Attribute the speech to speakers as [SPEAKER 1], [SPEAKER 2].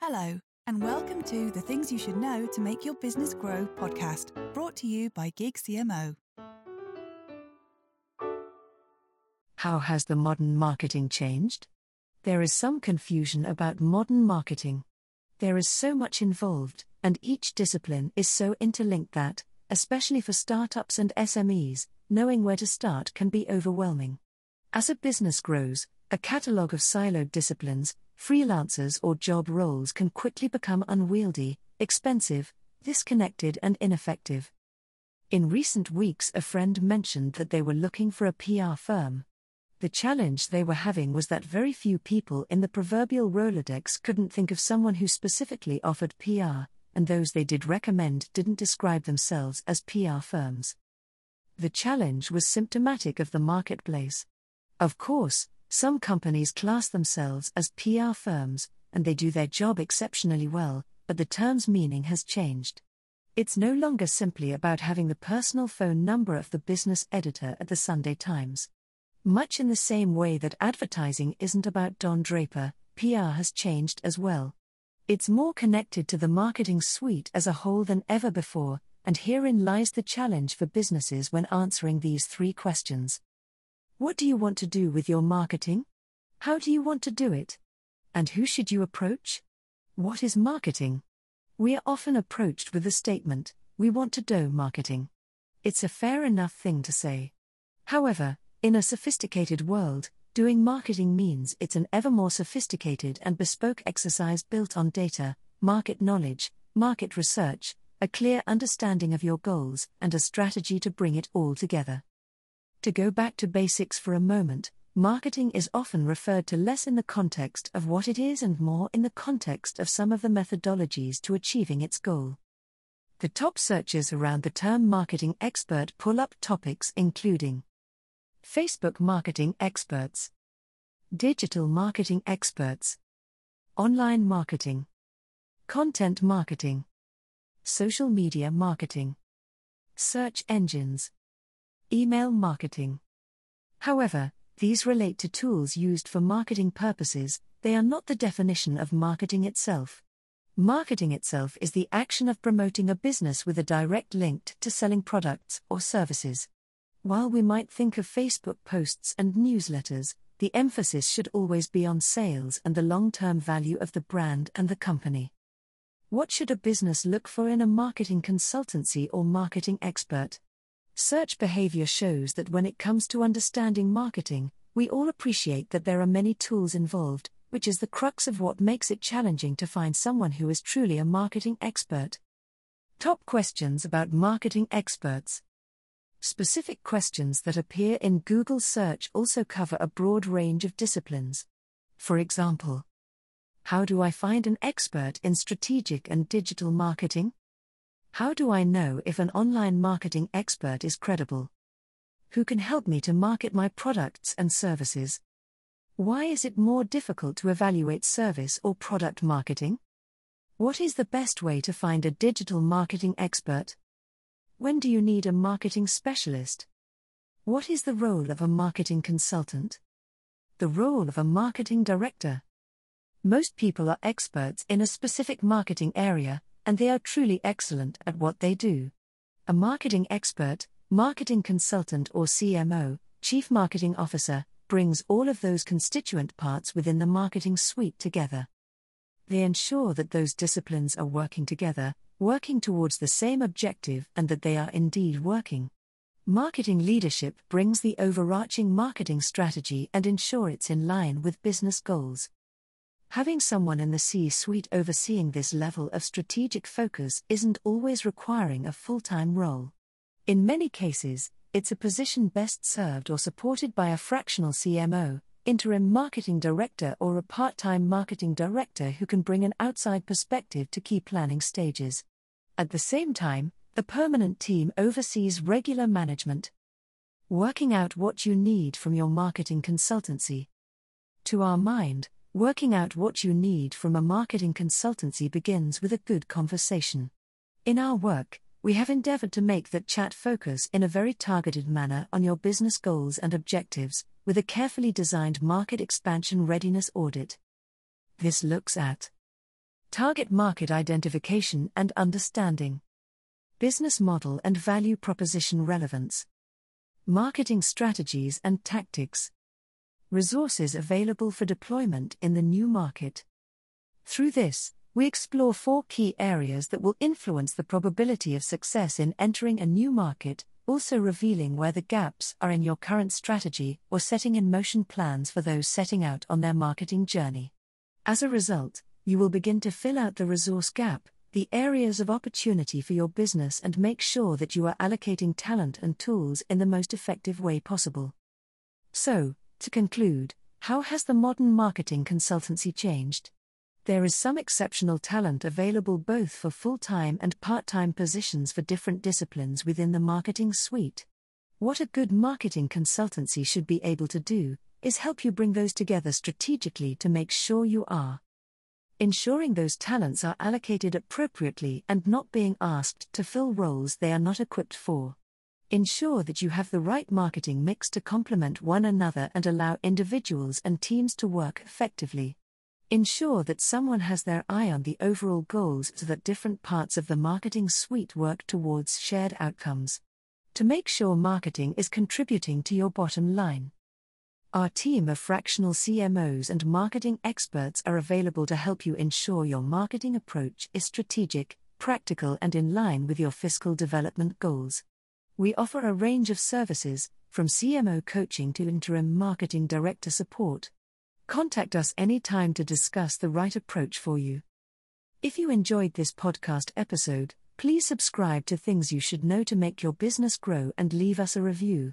[SPEAKER 1] Hello, and welcome to the Things You Should Know to Make Your Business Grow podcast, brought to you by Gig CMO.
[SPEAKER 2] How has the modern marketing changed? There is some confusion about modern marketing. There is so much involved, and each discipline is so interlinked that, especially for startups and SMEs, knowing where to start can be overwhelming. As a business grows, a catalogue of siloed disciplines, freelancers or job roles can quickly become unwieldy, expensive, disconnected, and ineffective. In recent weeks, a friend mentioned that they were looking for a PR firm. The challenge they were having was that very few people in the proverbial Rolodex couldn't think of someone who specifically offered PR, and those they did recommend didn't describe themselves as PR firms. The challenge was symptomatic of the marketplace. Of course, some companies class themselves as PR firms, and they do their job exceptionally well, but the term's meaning has changed. It's no longer simply about having the personal phone number of the business editor at the Sunday Times. Much in the same way that advertising isn't about Don Draper, PR has changed as well. It's more connected to the marketing suite as a whole than ever before, and herein lies the challenge for businesses when answering these three questions. What do you want to do with your marketing? How do you want to do it? And who should you approach? What is marketing? We are often approached with the statement, we want to do marketing. It's a fair enough thing to say. However, in a sophisticated world, doing marketing means it's an ever more sophisticated and bespoke exercise built on data, market knowledge, market research, a clear understanding of your goals, and a strategy to bring it all together. To go back to basics for a moment, marketing is often referred to less in the context of what it is and more in the context of some of the methodologies to achieving its goal. The top searches around the term marketing expert pull up topics including Facebook marketing experts, digital marketing experts, online marketing, content marketing, social media marketing, search engines email marketing. However, these relate to tools used for marketing purposes, they are not the definition of marketing itself. Marketing itself is the action of promoting a business with a direct link to selling products or services. While we might think of Facebook posts and newsletters, the emphasis should always be on sales and the long term value of the brand and the company. What should a business look for in a marketing consultancy or marketing expert? Search behavior shows that when it comes to understanding marketing, we all appreciate that there are many tools involved, which is the crux of what makes it challenging to find someone who is truly a marketing expert. Top questions about marketing experts. Specific questions that appear in Google search also cover a broad range of disciplines. For example, how do I find an expert in strategic and digital marketing? How do I know if an online marketing expert is credible? Who can help me to market my products and services? Why is it more difficult to evaluate service or product marketing? What is the best way to find a digital marketing expert? When do you need a marketing specialist? What is the role of a marketing consultant? The role of a marketing director. Most people are experts in a specific marketing area, and they are truly excellent at what they do. A marketing expert, marketing consultant, or CMO, Chief Marketing Officer, brings all of those constituent parts within the marketing suite together. They ensure that those disciplines are working together, working towards the same objective, and that they are indeed working. Marketing leadership brings the overarching marketing strategy and ensure it's in line with business goals. Having someone in the C suite overseeing this level of strategic focus isn't always requiring a full time role. In many cases, it's a position best served or supported by a fractional CMO, interim marketing director, or a part time marketing director who can bring an outside perspective to key planning stages. At the same time, the permanent team oversees regular management. Working out what you need from your marketing consultancy. To our mind, Working out what you need from a marketing consultancy begins with a good conversation. In our work, we have endeavored to make that chat focus in a very targeted manner on your business goals and objectives, with a carefully designed market expansion readiness audit. This looks at Target market identification and understanding. Business model and value proposition relevance. Marketing strategies and tactics. Resources available for deployment in the new market. Through this, we explore four key areas that will influence the probability of success in entering a new market, also revealing where the gaps are in your current strategy or setting in motion plans for those setting out on their marketing journey. As a result, you will begin to fill out the resource gap, the areas of opportunity for your business, and make sure that you are allocating talent and tools in the most effective way possible. So, to conclude, how has the modern marketing consultancy changed? There is some exceptional talent available both for full time and part time positions for different disciplines within the marketing suite. What a good marketing consultancy should be able to do is help you bring those together strategically to make sure you are ensuring those talents are allocated appropriately and not being asked to fill roles they are not equipped for. Ensure that you have the right marketing mix to complement one another and allow individuals and teams to work effectively. Ensure that someone has their eye on the overall goals so that different parts of the marketing suite work towards shared outcomes. To make sure marketing is contributing to your bottom line. Our team of fractional CMOs and marketing experts are available to help you ensure your marketing approach is strategic, practical, and in line with your fiscal development goals. We offer a range of services, from CMO coaching to interim marketing director support. Contact us anytime to discuss the right approach for you. If you enjoyed this podcast episode, please subscribe to Things You Should Know to make your business grow and leave us a review.